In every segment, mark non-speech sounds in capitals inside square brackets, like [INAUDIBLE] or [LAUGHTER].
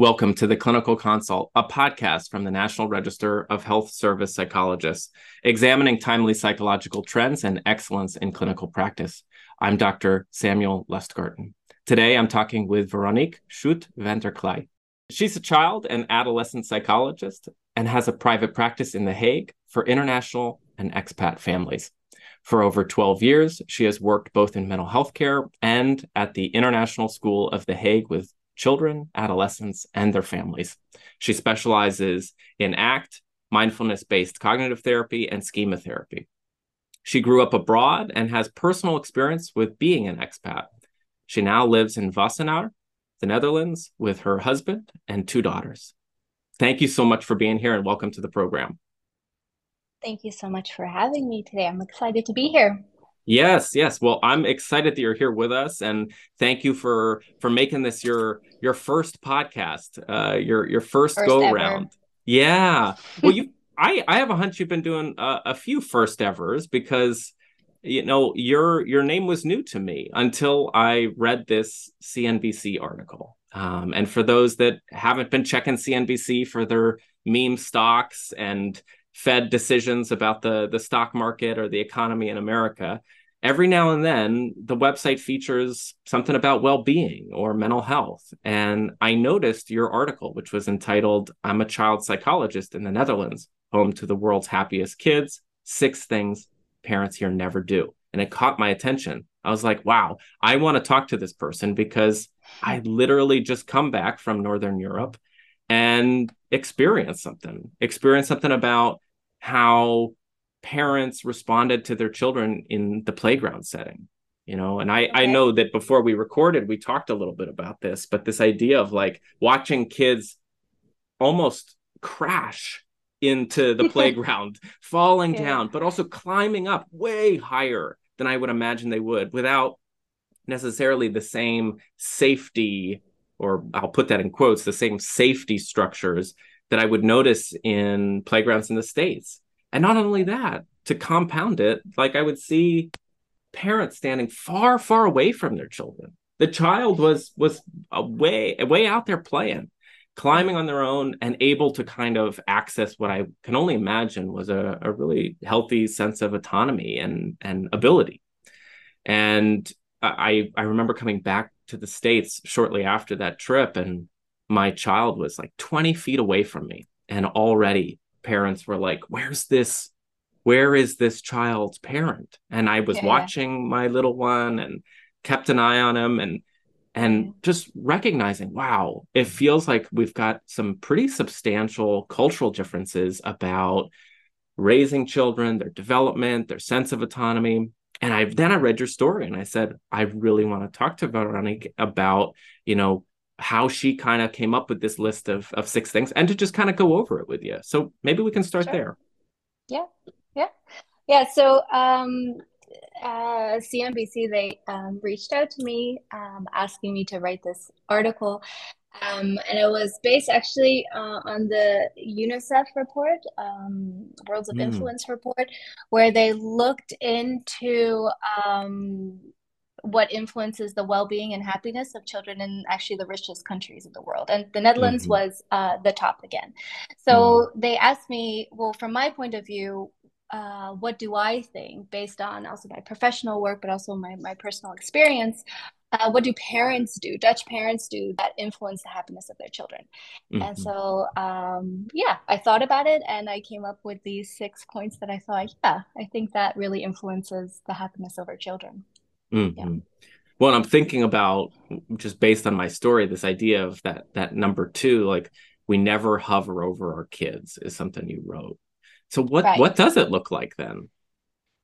Welcome to the Clinical Consult, a podcast from the National Register of Health Service Psychologists, examining timely psychological trends and excellence in clinical practice. I'm Dr. Samuel Lustgarten. Today, I'm talking with Veronique Schutt van der Kleij. She's a child and adolescent psychologist and has a private practice in The Hague for international and expat families. For over 12 years, she has worked both in mental health care and at the International School of The Hague with children, adolescents, and their families. She specializes in ACT, mindfulness based cognitive therapy, and schema therapy. She grew up abroad and has personal experience with being an expat. She now lives in Wassenaar, the Netherlands, with her husband and two daughters. Thank you so much for being here and welcome to the program. Thank you so much for having me today. I'm excited to be here. Yes, yes. Well, I'm excited that you're here with us, and thank you for for making this your your first podcast, uh, your your first, first go ever. round. Yeah. Well, [LAUGHS] you, I I have a hunch you've been doing a, a few first evers because you know your your name was new to me until I read this CNBC article. Um, and for those that haven't been checking CNBC for their meme stocks and Fed decisions about the the stock market or the economy in America, every now and then the website features something about well-being or mental health and i noticed your article which was entitled i'm a child psychologist in the netherlands home to the world's happiest kids six things parents here never do. And it caught my attention. I was like wow i want to talk to this person because i literally just come back from northern europe and experience something experience something about how parents responded to their children in the playground setting you know? And i i know that before we recorded we talked a little bit about this but this idea of like watching kids almost crash into the [LAUGHS] playground falling yeah. down but also climbing up way higher than i would imagine they would without necessarily the same safety or i'll put that in quotes the same safety structures that i would notice in playgrounds in the states and not only that, to compound it, like I would see parents standing far, far away from their children. The child was was uh, way way out there playing, climbing on their own, and able to kind of access what I can only imagine was a, a really healthy sense of autonomy and and ability. And I I remember coming back to the states shortly after that trip, and my child was like 20 feet away from me, and already parents were like, where's this? Where is this child's parent? And I was yeah, watching yeah. my little one and kept an eye on him and and just recognizing, wow, it feels like we've got some pretty substantial cultural differences about raising children, their development, their sense of autonomy. And I then I read your story and I said, I really want to talk to Veronique about, you know, how she kind of came up with this list of, of six things and to just kind of go over it with you. So maybe we can start sure. there. Yeah. Yeah. Yeah. So um, uh, CNBC, they um, reached out to me um, asking me to write this article. Um, and it was based actually uh, on the UNICEF report, um, Worlds of mm. Influence report, where they looked into um, what influences the well-being and happiness of children in actually the richest countries in the world and the netherlands mm-hmm. was uh, the top again so mm. they asked me well from my point of view uh, what do i think based on also my professional work but also my, my personal experience uh, what do parents do dutch parents do that influence the happiness of their children mm-hmm. and so um, yeah i thought about it and i came up with these six points that i thought yeah i think that really influences the happiness of our children Mm-hmm. Yeah. Well, I'm thinking about just based on my story, this idea of that that number two, like we never hover over our kids, is something you wrote. So what right. what does it look like then?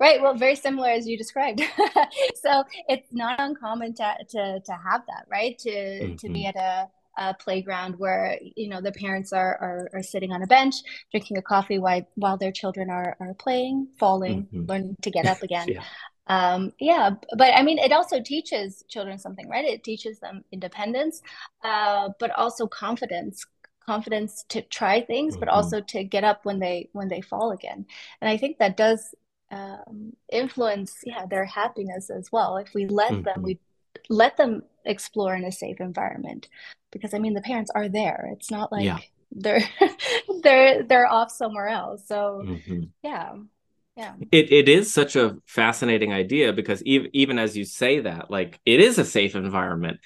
Right. Well, very similar as you described. [LAUGHS] so it's not uncommon to to to have that, right? To mm-hmm. to be mm-hmm. at a, a playground where you know the parents are, are, are sitting on a bench drinking a coffee while while their children are are playing, falling, mm-hmm. learning to get up again. [LAUGHS] yeah um yeah but i mean it also teaches children something right it teaches them independence uh but also confidence confidence to try things, mm-hmm. but also to get up when they when they fall again. And I think that does um, influence yeah their happiness as well. If we let mm-hmm. them, we let them explore in a safe environment, because I mean the parents are there. It's not like yeah. they're [LAUGHS] they're they're off somewhere else. So mm-hmm. yeah. Yeah. It it is such a fascinating idea because even even as you say that, like it is a safe environment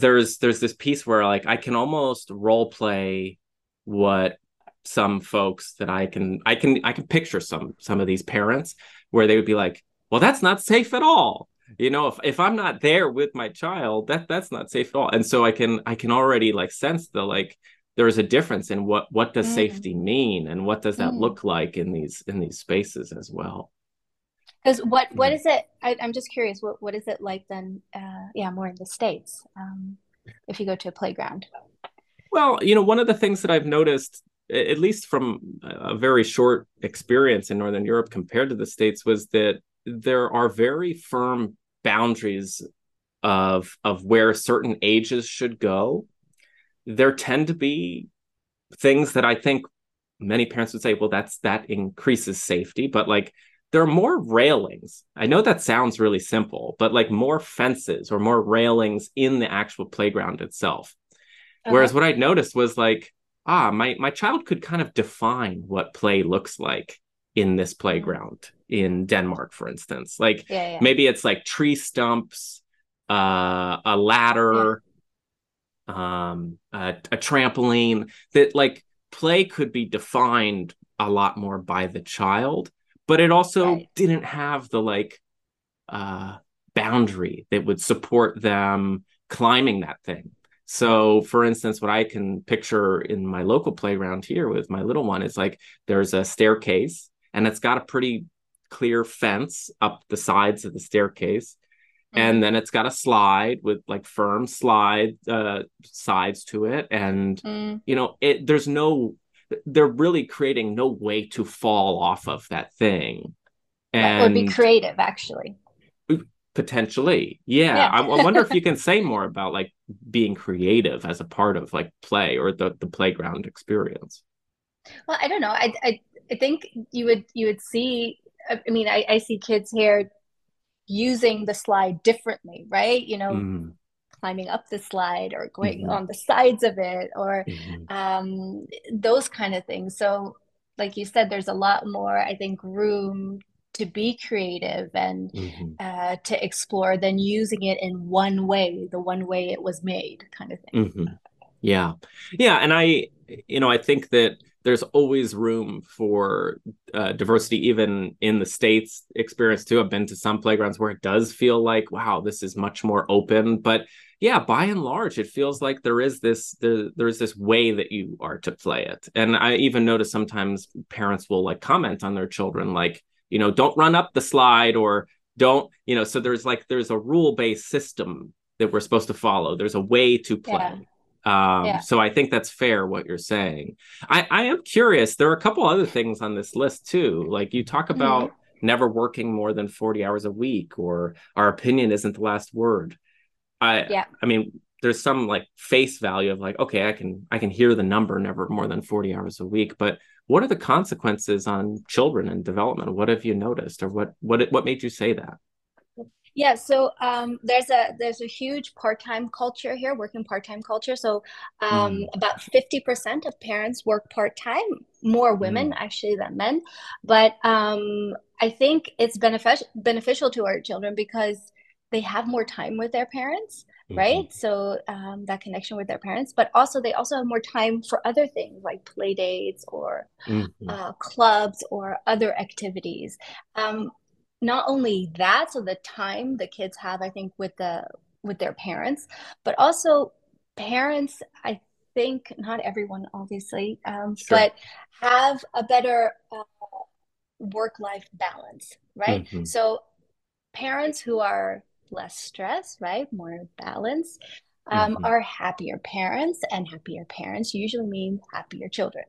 there's there's this piece where like I can almost role play what some folks that I can I can I can picture some some of these parents where they would be like, well, that's not safe at all. You know, if, if I'm not there with my child, that that's not safe at all. And so I can I can already like sense the like there's a difference in what what does mm. safety mean and what does that mm. look like in these in these spaces as well. Because what what mm. is it? I, am just curious. What what is it like then? Uh, yeah, more in the states. Um, if you go to a playground. Well, you know, one of the things that I've noticed, at least from a very short experience in Northern Europe compared to the states, was that there are very firm boundaries of of where certain ages should go. There tend to be things that I think many parents would say, well, that's that increases safety, but like there are more railings. I know that sounds really simple, but like more fences or more railings in the actual playground itself. Uh-huh. Whereas what I noticed was like, ah, my my child could kind of define what play looks like in this playground in Denmark, for instance. Like yeah, yeah. maybe it's like tree stumps, uh, a ladder, yeah. um, a, a trampoline. That like play could be defined a lot more by the child but it also right. didn't have the like uh boundary that would support them climbing that thing so for instance what i can picture in my local playground here with my little one is like there's a staircase and it's got a pretty clear fence up the sides of the staircase mm-hmm. and then it's got a slide with like firm slide uh sides to it and mm. you know it there's no they're really creating no way to fall off of that thing. And that would be creative, actually. Potentially, yeah. yeah. I, I wonder if you can say more about like being creative as a part of like play or the the playground experience. Well, I don't know. I I, I think you would you would see. I mean, I, I see kids here using the slide differently, right? You know, mm climbing up the slide or going mm-hmm. on the sides of it or mm-hmm. um, those kind of things. So, like you said, there's a lot more, I think, room to be creative and mm-hmm. uh, to explore than using it in one way, the one way it was made, kind of thing. Mm-hmm. Yeah. Yeah. And I, you know, I think that there's always room for uh, diversity, even in the states experience too. I've been to some playgrounds where it does feel like, wow, this is much more open. But yeah, by and large, it feels like there is this there, there's this way that you are to play it. And I even notice sometimes parents will like comment on their children, like, you know, don't run up the slide or don't, you know, so there's like there's a rule-based system that we're supposed to follow. There's a way to play. Yeah. Um, yeah. So I think that's fair what you're saying. I, I am curious. There are a couple other things on this list too. Like you talk mm-hmm. about mm-hmm. never working more than 40 hours a week, or our opinion isn't the last word. I yeah. I mean, there's some like face value of like, okay, I can I can hear the number never more than 40 hours a week, but what are the consequences on children and development? What have you noticed, or what what what made you say that? Yeah, so um, there's a there's a huge part-time culture here, working part-time culture. So um, mm. about 50% of parents work part-time, more women mm. actually than men. But um, I think it's beneficial beneficial to our children because they have more time with their parents, mm-hmm. right? So um, that connection with their parents, but also they also have more time for other things like play dates or mm-hmm. uh, clubs or other activities. Um, not only that so the time the kids have i think with the with their parents but also parents i think not everyone obviously um, sure. but have a better uh, work life balance right mm-hmm. so parents who are less stress, right more balance. um, mm-hmm. are happier parents and happier parents usually mean happier children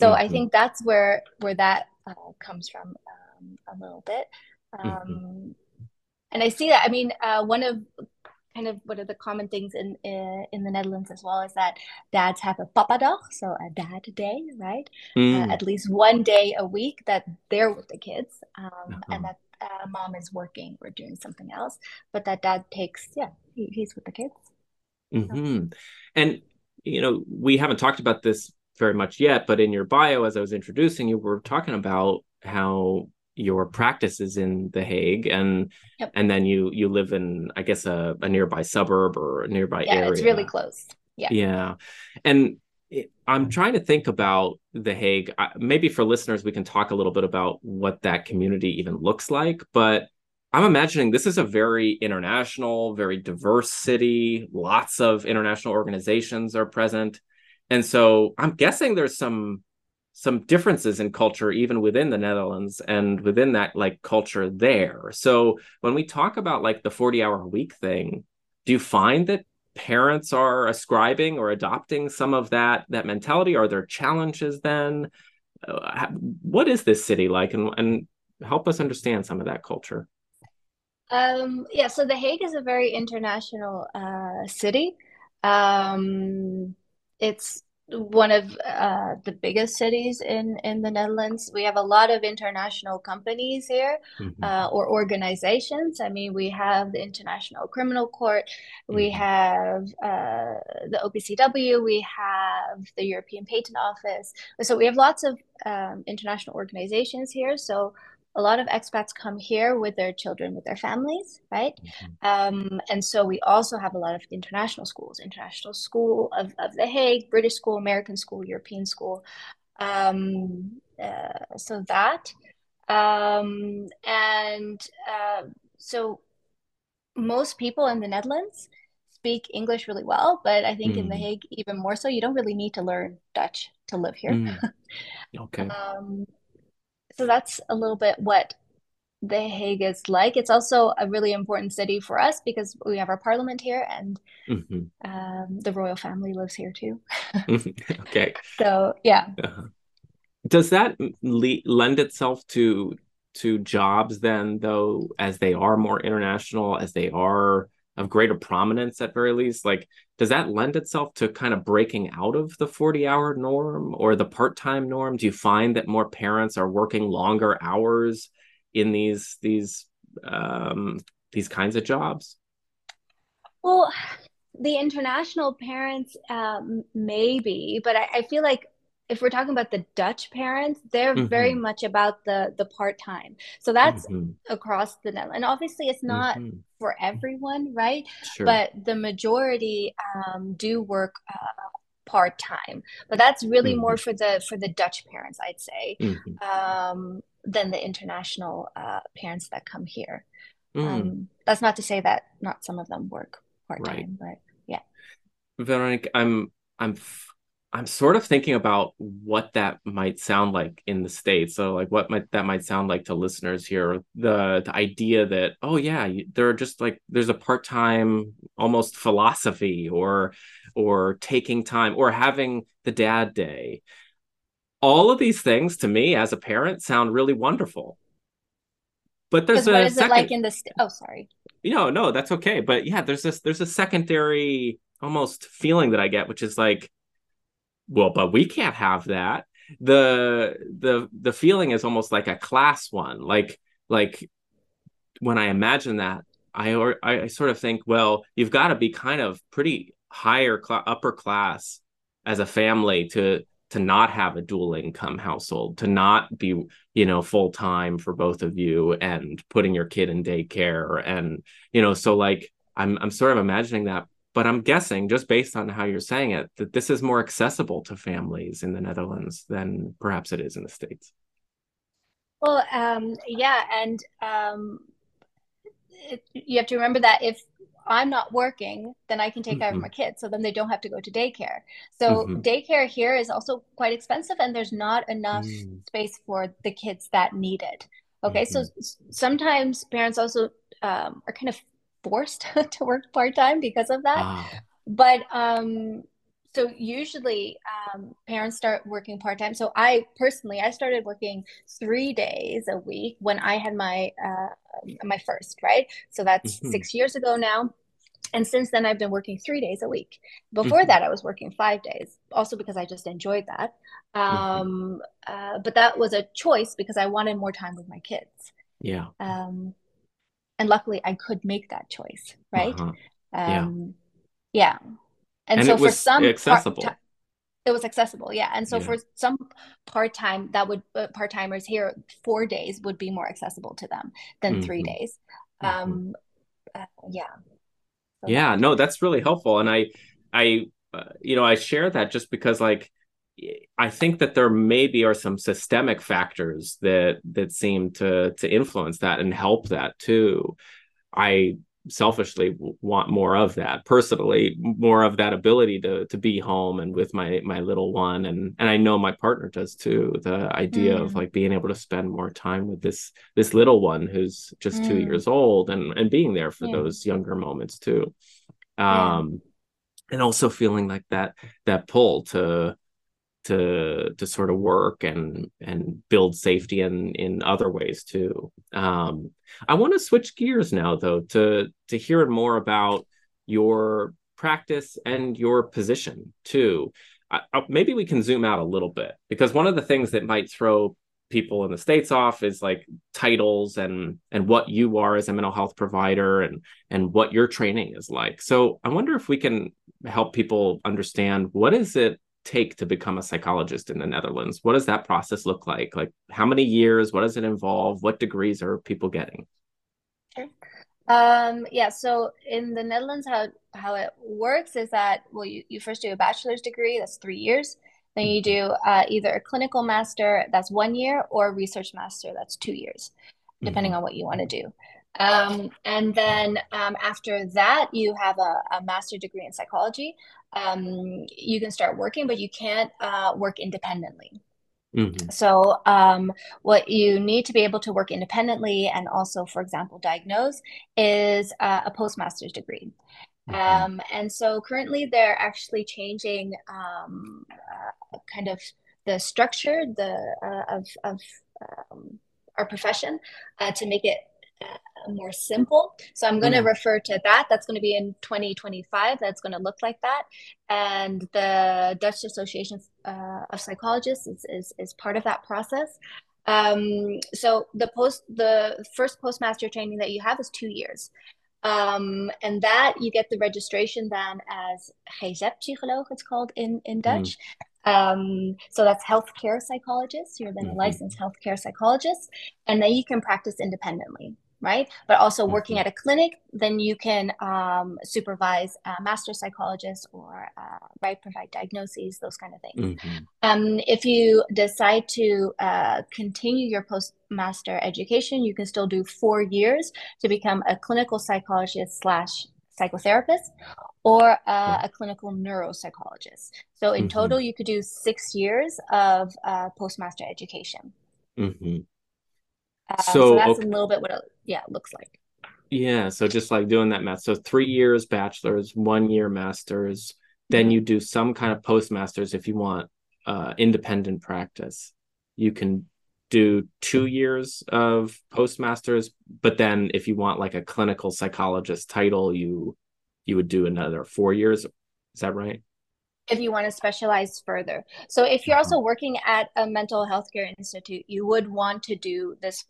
so mm-hmm. i think that's where where that uh, comes from um, a little bit Mm-hmm. Um. And I see that. I mean, uh, one of kind of one of the common things in uh, in the Netherlands as well is that dads have a Papa papadag, so a dad day, right? Mm. Uh, at least one day a week that they're with the kids, um, uh-huh. and that uh, mom is working or doing something else, but that dad takes, yeah, he, he's with the kids. Mm-hmm. And you know, we haven't talked about this very much yet, but in your bio, as I was introducing you, we're talking about how your practice is in The Hague, and yep. and then you you live in, I guess, a, a nearby suburb or a nearby yeah, area. it's really close. Yeah, yeah, and I'm trying to think about The Hague. Maybe for listeners, we can talk a little bit about what that community even looks like, but. I'm imagining this is a very international, very diverse city. Lots of international organizations are present. And so I'm guessing there's some some differences in culture even within the Netherlands and within that like culture there. So when we talk about like the 40 hour week thing, do you find that parents are ascribing or adopting some of that that mentality? Are there challenges then? Uh, what is this city like and and help us understand some of that culture? Um, yeah, so The Hague is a very international uh, city. Um, it's one of uh, the biggest cities in in the Netherlands. We have a lot of international companies here mm-hmm. uh, or organizations. I mean, we have the International Criminal Court, we mm-hmm. have uh, the OPCW, we have the European Patent Office. So we have lots of um, international organizations here. So a lot of expats come here with their children, with their families, right? Mm-hmm. Um, and so we also have a lot of international schools, International School of, of The Hague, British School, American School, European School. Um, uh, so that. Um, and uh, so most people in the Netherlands speak English really well, but I think mm. in The mm. Hague, even more so, you don't really need to learn Dutch to live here. Mm. [LAUGHS] Okay. um, so that's a little bit what The Hague is like. It's also a really important city for us because we have our parliament here and mm-hmm. um, the royal family lives here too. okay. [LAUGHS] So, yeah. Uh-huh. Does that le- lend itself to to jobs then though as they are more international as they are of greater prominence at very least like does that lend itself to kind of breaking out of the 40 hour norm or the part-time norm? Do you find that more parents are working longer hours in these these um these kinds of jobs? Well the international parents um, maybe but I, I feel like if we're talking about the Dutch parents, they're mm-hmm. very much about the the part time. So that's mm-hmm. across the Netherlands. And obviously, it's not mm-hmm. for everyone, right? Sure. But the majority um, do work uh, part time. But that's really more mm-hmm. for the for the Dutch parents, I'd say, mm-hmm. um, than the international uh, parents that come here. Mm. Um, that's not to say that not some of them work part time, right. but yeah. Veronica, I'm I'm I'm sort of thinking about what that might sound like in the states. So, like, what might that might sound like to listeners here? The the idea that oh yeah, there are just like there's a part time almost philosophy or or taking time or having the dad day. All of these things to me as a parent sound really wonderful. But there's a what is second... it like in the st- oh sorry. No, no, that's okay. But yeah, there's this there's a secondary almost feeling that I get, which is like well but we can't have that. The the the feeling is almost like a class one. Like like when i imagine that i or i sort of think well you've got to be kind of pretty higher cl- upper class as a family to to not have a dual income household to not be you know full time for both of you and putting your kid in daycare and you know so like i'm i'm sort of imagining that but I'm guessing, just based on how you're saying it, that this is more accessible to families in the Netherlands than perhaps it is in the States. Well, um, yeah, and um, it, you have to remember that if I'm not working, then I can take mm-hmm. care of mm-hmm. my kids. So then they don't have to go to daycare. So mm-hmm. daycare here is also quite expensive, and there's not enough mm. space for the kids that need it. Okay, mm-hmm. so sometimes parents also um, are kind of forced [LAUGHS] to work part time because of that. Ah. But um, so usually um, parents start working part time. So I personally, I started working three days a week when I had my uh, my first, right? So that's mm-hmm. six years ago now. and since then i've been working three days a week before mm-hmm. that i was working five days also because i just enjoyed that mm-hmm. um, mm-hmm. uh, but that was a choice because i wanted more time with my kids yeah um, and luckily i could make that choice right uh-huh. um, yeah. yeah and, and so for some accessible part- it was accessible yeah and so yeah. for some part-time that would uh, part-timers here four days would be more accessible to them than mm-hmm. three days mm-hmm. um uh, yeah so yeah no that's really helpful and i i uh, you know i share that just because like i think that there maybe are some systemic factors that that seem to to influence that and help that too i selfishly want more of that personally more of that ability to to be home and with my my little one and and I know my partner does too the idea mm. of like being able to spend more time with this this little one who's just mm. 2 years old and and being there for yeah. those younger moments too um yeah. and also feeling like that that pull to to to sort of work and and build safety in in other ways too. Um, I want to switch gears now though to to hear more about your practice and your position too. I, I, maybe we can zoom out a little bit because one of the things that might throw people in the states off is like titles and and what you are as a mental health provider and and what your training is like so i wonder if we can help people understand what is it take to become a psychologist in the Netherlands? What does that process look like? Like how many years? What does it involve? What degrees are people getting? Sure. Um, yeah, so in the Netherlands, how how it works is that well, you, you first do a bachelor's degree, that's three years. Then you mm-hmm. do uh, either a clinical master, that's one year, or a research master, that's two years, depending mm-hmm. on what you want to do. Um, and then um, after that, you have a, a master degree in psychology. Um, you can start working, but you can't uh, work independently. Mm-hmm. So, um, what you need to be able to work independently and also, for example, diagnose is uh, a postmaster's degree. Mm-hmm. Um, and so, currently, they're actually changing um, uh, kind of the structure the uh, of, of um, our profession uh, to make it more simple. So I'm going to mm. refer to that. That's going to be in 2025. That's going to look like that. And the Dutch Association uh, of Psychologists is, is, is part of that process. Um, so the post, the first postmaster training that you have is two years. Um, and that you get the registration then as GZ-psycholoog, it's called in, in mm. Dutch. Mm. Um, so that's healthcare psychologist. You're then a mm-hmm. licensed healthcare psychologist, and then you can practice independently right? But also working mm-hmm. at a clinic, then you can um, supervise a master psychologists or uh, right provide diagnoses, those kind of things. Mm-hmm. Um, if you decide to uh, continue your postmaster education, you can still do four years to become a clinical psychologist slash psychotherapist or uh, a clinical neuropsychologist. So in mm-hmm. total, you could do six years of uh, postmaster education. Mm-hmm. Uh, so, so, that's okay. a little bit what it yeah it looks like. Yeah, so just like doing that math. So three years bachelor's, one year master's, then mm-hmm. you do some kind of postmasters if you want uh, independent practice. You can do two years of postmasters, but then if you want like a clinical psychologist title, you you would do another four years. Is that right? if you want to specialize further. So if you're also mm-hmm. working at a mental health care institute, you would want to do this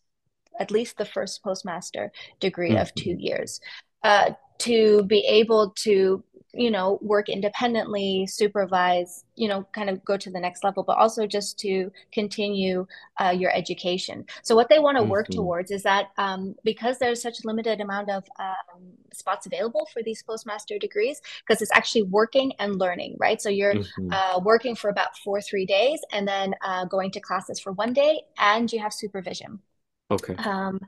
at least the first postmaster degree mm-hmm. of two years uh, to be able to you know work independently supervise you know kind of go to the next level but also just to continue uh, your education so what they want to mm-hmm. work towards is that um, because there's such a limited amount of um, spots available for these postmaster degrees because it's actually working and learning right so you're mm-hmm. uh, working for about four three days and then uh, going to classes for one day and you have supervision Okay. Um,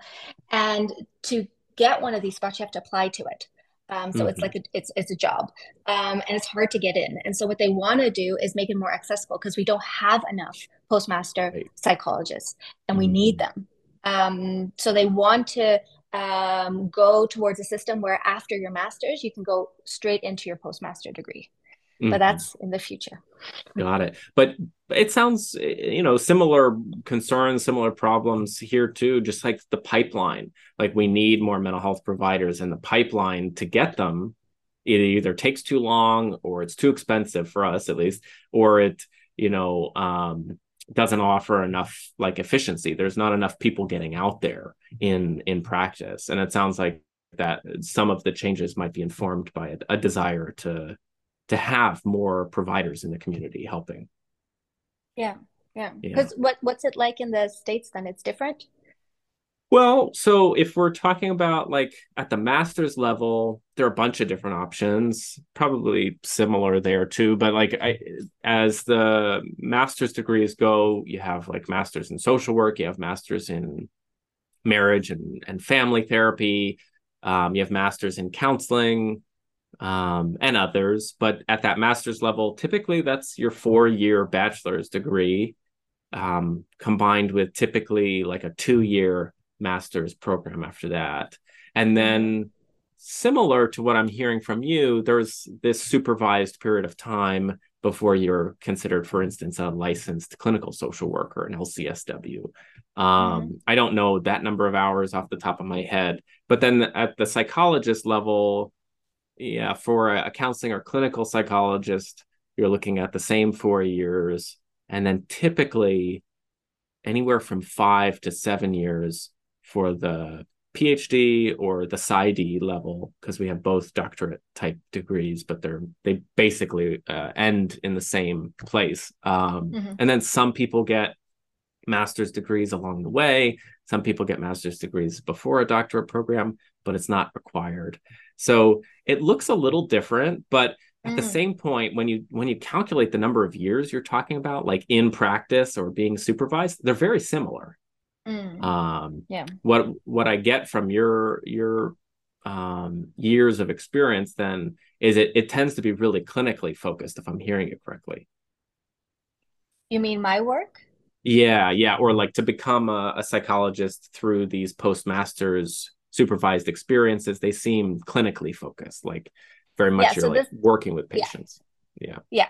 and to get one of these spots, you have to apply to it. Um, so mm-hmm. it's like a, it's it's a job, um, and it's hard to get in. And so what they want to do is make it more accessible because we don't have enough postmaster right. psychologists, and mm-hmm. we need mm-hmm. them. Um, so they want to um, go towards a system where after your master's, you can go straight into your postmaster degree mm-hmm. but that's in the future. Got it. But it sounds, you know, similar concerns, similar problems here too, just like the pipeline. Like we need more mental health providers and the pipeline to get them it either takes too long or it's too expensive for us at least or it you know um, doesn't offer enough like efficiency there's not enough people getting out there in in practice and it sounds like that some of the changes might be informed by a, a desire to to have more providers in the community helping yeah yeah because yeah. what what's it like in the states then it's different well, so if we're talking about like at the master's level, there are a bunch of different options, probably similar there too. But like I, as the master's degrees go, you have like masters in social work, you have masters in marriage and, and family therapy, um, you have masters in counseling, um, and others. But at that master's level, typically that's your four year bachelor's degree um, combined with typically like a two year master's program after that. And then similar to what I'm hearing from you, there's this supervised period of time before you're considered, for instance, a licensed clinical social worker, an LCSW. Um, mm-hmm. I don't know that number of hours off the top of my head, but then at the psychologist level, yeah, for a, counseling or clinical psychologist, you're looking at the same four years, and then typically anywhere from five to seven years for the PhD or the PsyD level because we have both doctorate type degrees, but they're they basically uh, end in the same place. Um, mm-hmm. And then some people get master's degrees along the way. Some people get master's degrees before a doctorate program, but it's not required. So it looks a little different, but at mm. the same point when you when you calculate the number of years you're talking about like in practice or being supervised, they're very similar. Mm. Um, yeah. What what I get from your your um, years of experience then is it it tends to be really clinically focused if I'm hearing it correctly. You mean my work? Yeah, yeah, or like to become a, a psychologist through these postmasters supervised experiences, they seem clinically focused, like very much yeah, you're so like this, working with patients. Yeah. yeah.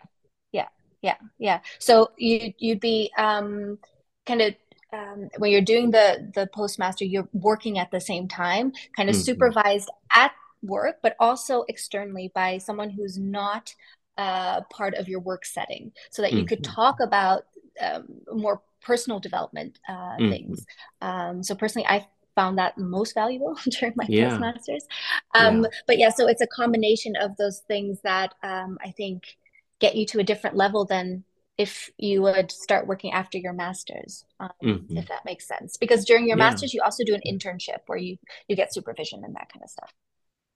Yeah. Yeah. Yeah. So you you'd be um kind of um, when you're doing the the postmaster, you're working at the same time, kind of mm-hmm. supervised at work, but also externally by someone who's not uh, part of your work setting, so that you mm-hmm. could talk about um, more personal development uh, mm-hmm. things. Um, so personally, I found that most valuable [LAUGHS] during my yeah. postmasters. Um, yeah. But yeah, so it's a combination of those things that um, I think get you to a different level than if you would start working after your master's um, mm-hmm. if that makes sense because during your yeah. master's you also do an internship where you you get supervision and that kind of stuff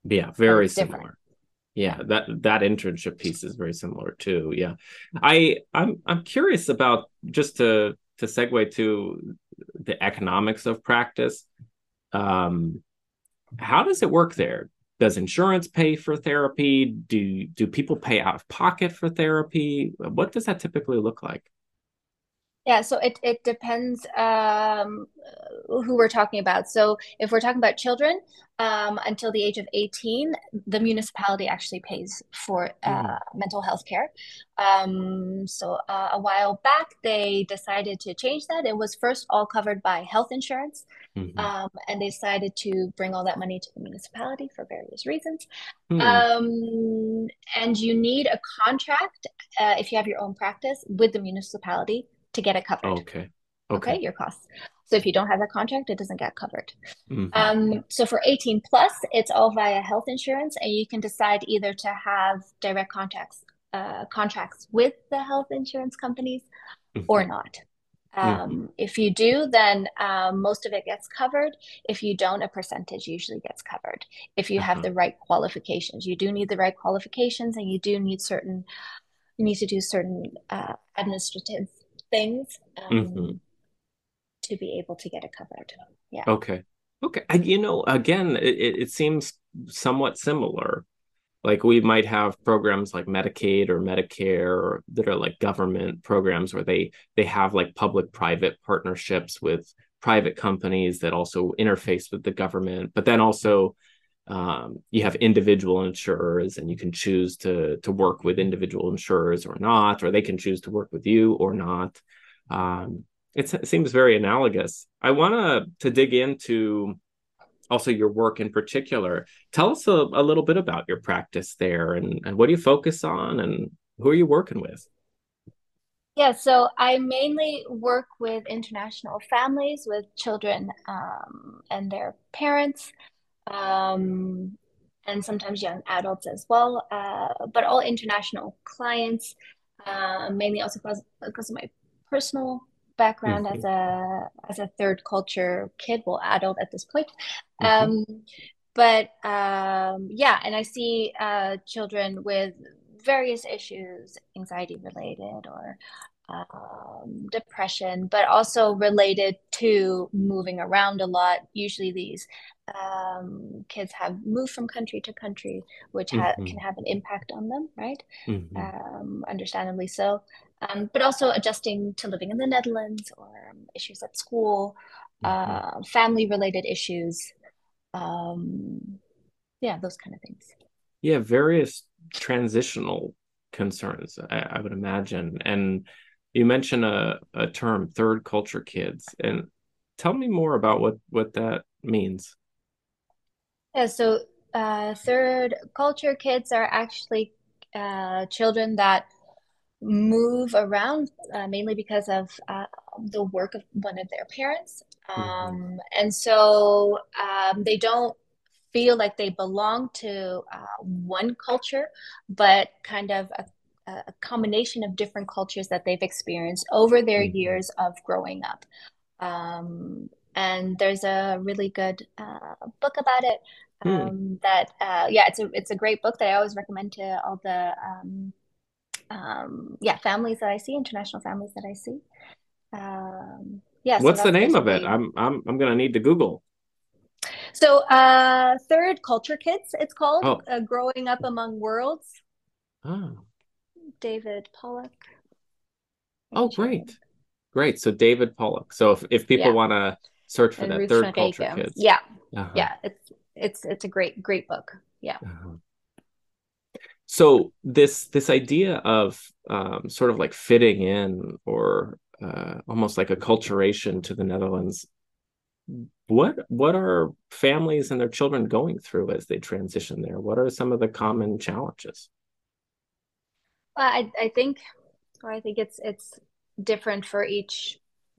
yeah very similar yeah, yeah that that internship piece is very similar too yeah i i'm i'm curious about just to to segue to the economics of practice um how does it work there? Does insurance pay for therapy? Do do people pay out of pocket for therapy? What does that typically look like yeah, so it, it depends um, who we're talking about. So if we're talking about children um, until the age of 18, the municipality actually pays for uh, mm. mental health care. Um, so uh, a while back, they decided to change that. It was first all covered by health insurance, mm-hmm. Um, and they decided to bring all that money to the municipality for various reasons. Mm. and you need a contract uh, if you have your own practice with the municipality to get it covered. Okay. Okay. okay. your costs. So if you don't have that contract, it doesn't get covered. Mm-hmm. Um, so for 18 plus, it's all via health insurance, and you can decide either to have direct contacts uh, contracts with the health insurance companies mm-hmm. or not. Um, mm-hmm. If you do, then um, most of it gets covered. If you don't, a percentage usually gets covered. If you uh-huh. have the right qualifications, you do need the right qualifications, and you do need certain. You need to do certain uh, administrative things um, mm-hmm. to be able to get it covered. Yeah. Okay. Okay. You know, again, it, it seems somewhat similar. Like we might have programs like Medicaid or Medicare that are like government programs where they they have like public-private partnerships with private companies that also interface with the government, but then also um, you have individual insurers and you can choose to to work with individual insurers or not or they can choose to work with you or not um, it seems very analogous i want to to dig into also your work in particular. Tell us a, a little bit about your practice there and, and what do you focus on and who are you working with? Yeah, so I mainly work with international families with children um, and their parents, um, and sometimes young adults as well, uh, but all international clients, uh, mainly also because, because of my personal background mm-hmm. as a as a third culture kid, well, adult at this point. Mm-hmm. Um, but um, yeah, and I see uh, children with various issues, anxiety related or um, depression, but also related to moving around a lot. Usually, these um, kids have moved from country to country, which ha- mm-hmm. can have an impact on them, right? Mm-hmm. Um, understandably so. Um, but also adjusting to living in the Netherlands or issues at school, mm-hmm. uh, family related issues. Um, yeah, those kind of things. Yeah, various transitional concerns, I, I would imagine. And you mentioned a, a term, third culture kids. And tell me more about what, what that means. Yeah, so uh, third culture kids are actually uh, children that move around uh, mainly because of uh, the work of one of their parents. Mm-hmm. Um, mm-hmm. And so um, they don't feel like they belong to uh, one culture, but kind of a, a, combination of different cultures that they've experienced over their mm-hmm. years of growing up. Um, and there's a really good uh, book about it. Hmm. Um, that uh, yeah, it's a it's a great book that I always recommend to all the um, um, yeah families that I see, international families that I see. Um, yeah. So What's the name of it? I'm I'm I'm gonna need to Google. So, uh, Third Culture Kids, it's called oh. uh, Growing Up Among Worlds. Oh. David Pollock. Oh, great. Great. So, David Pollock. So, if, if people yeah. want to search for and that Ruth Third Culture Kids. Yeah. Uh-huh. Yeah. It's, it's, it's a great, great book. Yeah. Uh-huh. So this this idea of um, sort of like fitting in or uh, almost like acculturation to the Netherlands what what are families and their children going through as they transition there what are some of the common challenges well, I, I think or i think it's it's different for each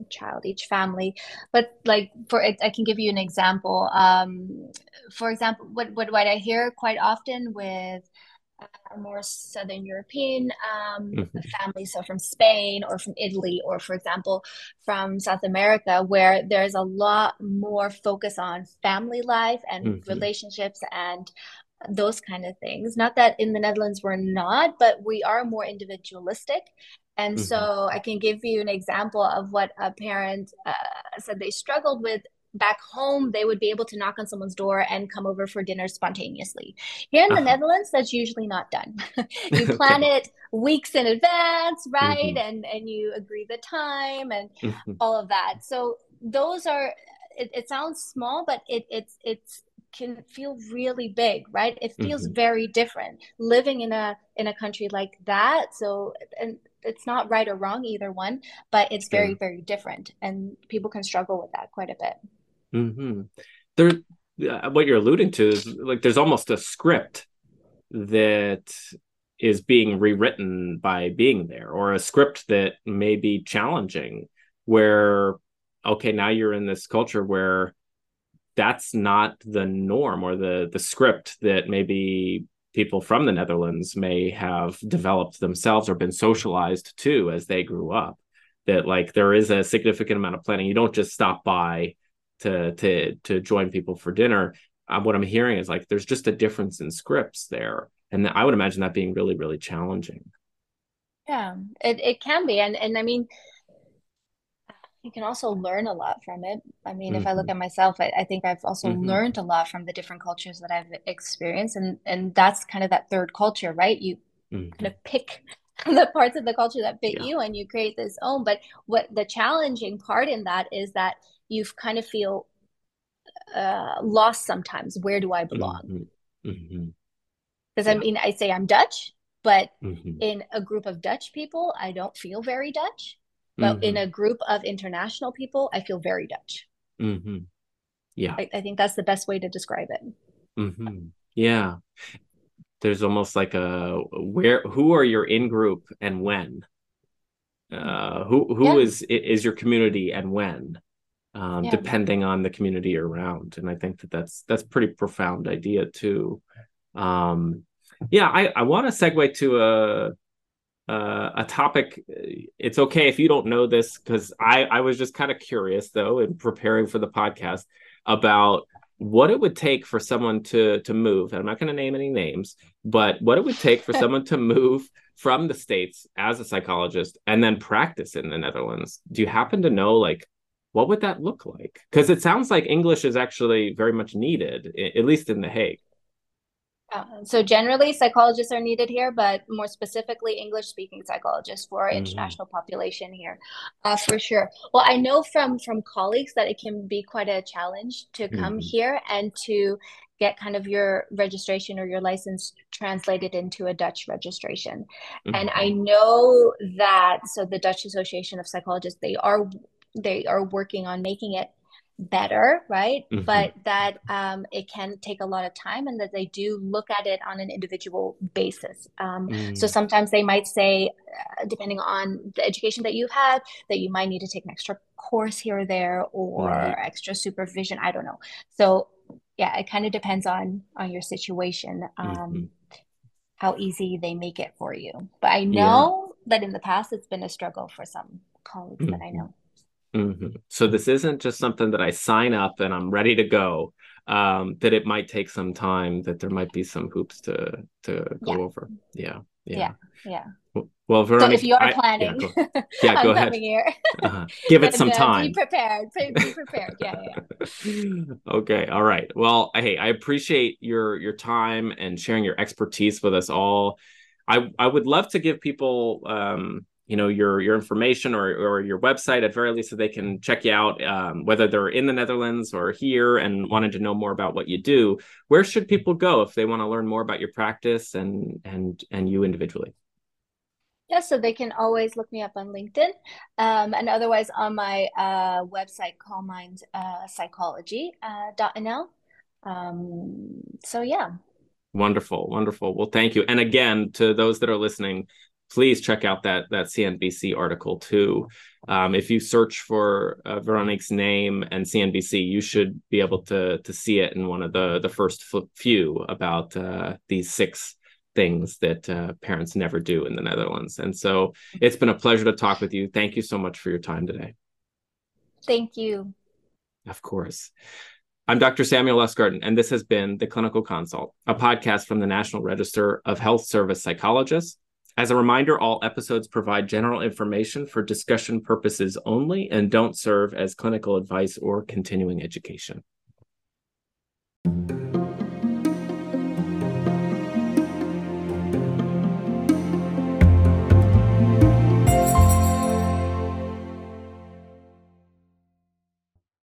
child each family but like for it i can give you an example um for example what what, what i hear quite often with uh, more Southern European um, mm-hmm. families, so from Spain or from Italy, or for example, from South America, where there's a lot more focus on family life and mm-hmm. relationships and those kind of things. Not that in the Netherlands we're not, but we are more individualistic. And mm-hmm. so I can give you an example of what a parent uh, said they struggled with back home they would be able to knock on someone's door and come over for dinner spontaneously here in the uh-huh. netherlands that's usually not done [LAUGHS] you plan okay. it weeks in advance right mm-hmm. and and you agree the time and mm-hmm. all of that so those are it, it sounds small but it it's it's can feel really big right it feels mm-hmm. very different living in a in a country like that so and it's not right or wrong either one but it's very very different and people can struggle with that quite a bit Mm-hmm. There, uh, what you're alluding to is like there's almost a script that is being rewritten by being there, or a script that may be challenging. Where, okay, now you're in this culture where that's not the norm or the the script that maybe people from the Netherlands may have developed themselves or been socialized to as they grew up. That like there is a significant amount of planning. You don't just stop by to to to join people for dinner uh, what i'm hearing is like there's just a difference in scripts there and i would imagine that being really really challenging yeah it, it can be and and i mean you can also learn a lot from it i mean mm-hmm. if i look mm-hmm. at myself i, I think i've also mm-hmm. learned a lot from the different cultures that i've experienced and and that's kind of that third culture right you mm-hmm. kind of pick [LAUGHS] the parts of the culture that fit yeah. you and you create this own but what the challenging part in that is that you kind of feel uh, lost sometimes. Where do I belong? Because mm-hmm. mm-hmm. yeah. I mean, I say I'm Dutch, but in a group of Dutch people, I don't feel very Dutch. But in mm-hmm. a group of international people, I feel very Dutch. Mm-hmm. Yeah. I, I think that's the best way to describe it. Mm-hmm. Yeah. There's almost like a where who are your in group and when? Uh, who who yeah. is is your community and when? Um, yeah. depending on the community around. And I think that that's that's pretty profound idea too. Um, yeah, I I want to segue to a uh, a topic. It's okay if you don't know this because I I was just kind of curious though in preparing for the podcast about what it would take for someone to to move. I'm not going to name any names, but what it would take for [LAUGHS] someone to move from the states as a psychologist and then practice in the Netherlands. Do you happen to know like what would that look like? Because it sounds like English is actually very much needed, at least in The Hague. Uh, so generally, psychologists are needed here, but more specifically, English-speaking psychologists for our mm-hmm. international population here, uh, for sure. Well, I know from from colleagues that it can be quite a challenge to come mm-hmm. here and to get kind of your registration or your license translated into a Dutch registration. Mm-hmm. And I know that so the Dutch Association of Psychologists they are they are working on making it better, right? Mm-hmm. But that um, it can take a lot of time and that they do look at it on an individual basis. Um, mm. So sometimes they might say, uh, depending on the education that you've had, that you might need to take an extra course here or there or right. extra supervision. I don't know. So yeah, it kind of depends on on your situation. Um, mm-hmm. How easy they make it for you. But I know yeah. that in the past it's been a struggle for some colleagues mm-hmm. that I mm-hmm. know. Mm-hmm. So this isn't just something that I sign up and I'm ready to go. Um, that it might take some time. That there might be some hoops to to go yeah. over. Yeah, yeah, yeah. yeah. Well, Veronica, so if you are planning, I, yeah, go, [LAUGHS] yeah, go ahead. Here, [LAUGHS] uh-huh. Give it [LAUGHS] some uh, time. Be prepared. Be prepared. Yeah, yeah. okay. All right. Well, hey, I appreciate your your time and sharing your expertise with us all. I I would love to give people um, you know your your information or or your website at very least so they can check you out um, whether they're in the Netherlands or here and wanted to know more about what you do. Where should people go if they want to learn more about your practice and and and you individually? Yeah so they can always look me up on linkedin um, and otherwise on my uh, website mind uh, psychology uh, .nl um, so yeah. Wonderful wonderful. Well thank you. And again to those that are listening please check out that that CNBC article too. Um, if you search for uh, Veronique's name and CNBC, you should be able to to see it in one of the the first few about uh, these six things that uh, parents never do in the Netherlands. And so it's been a pleasure to talk with you. Thank you so much for your time today. Thank you. Of course. I'm Dr. Samuel Lustgarten, and this has been The Clinical Consult, a podcast from the National Register of Health Service Psychologists as a reminder, all episodes provide general information for discussion purposes only and don't serve as clinical advice or continuing education.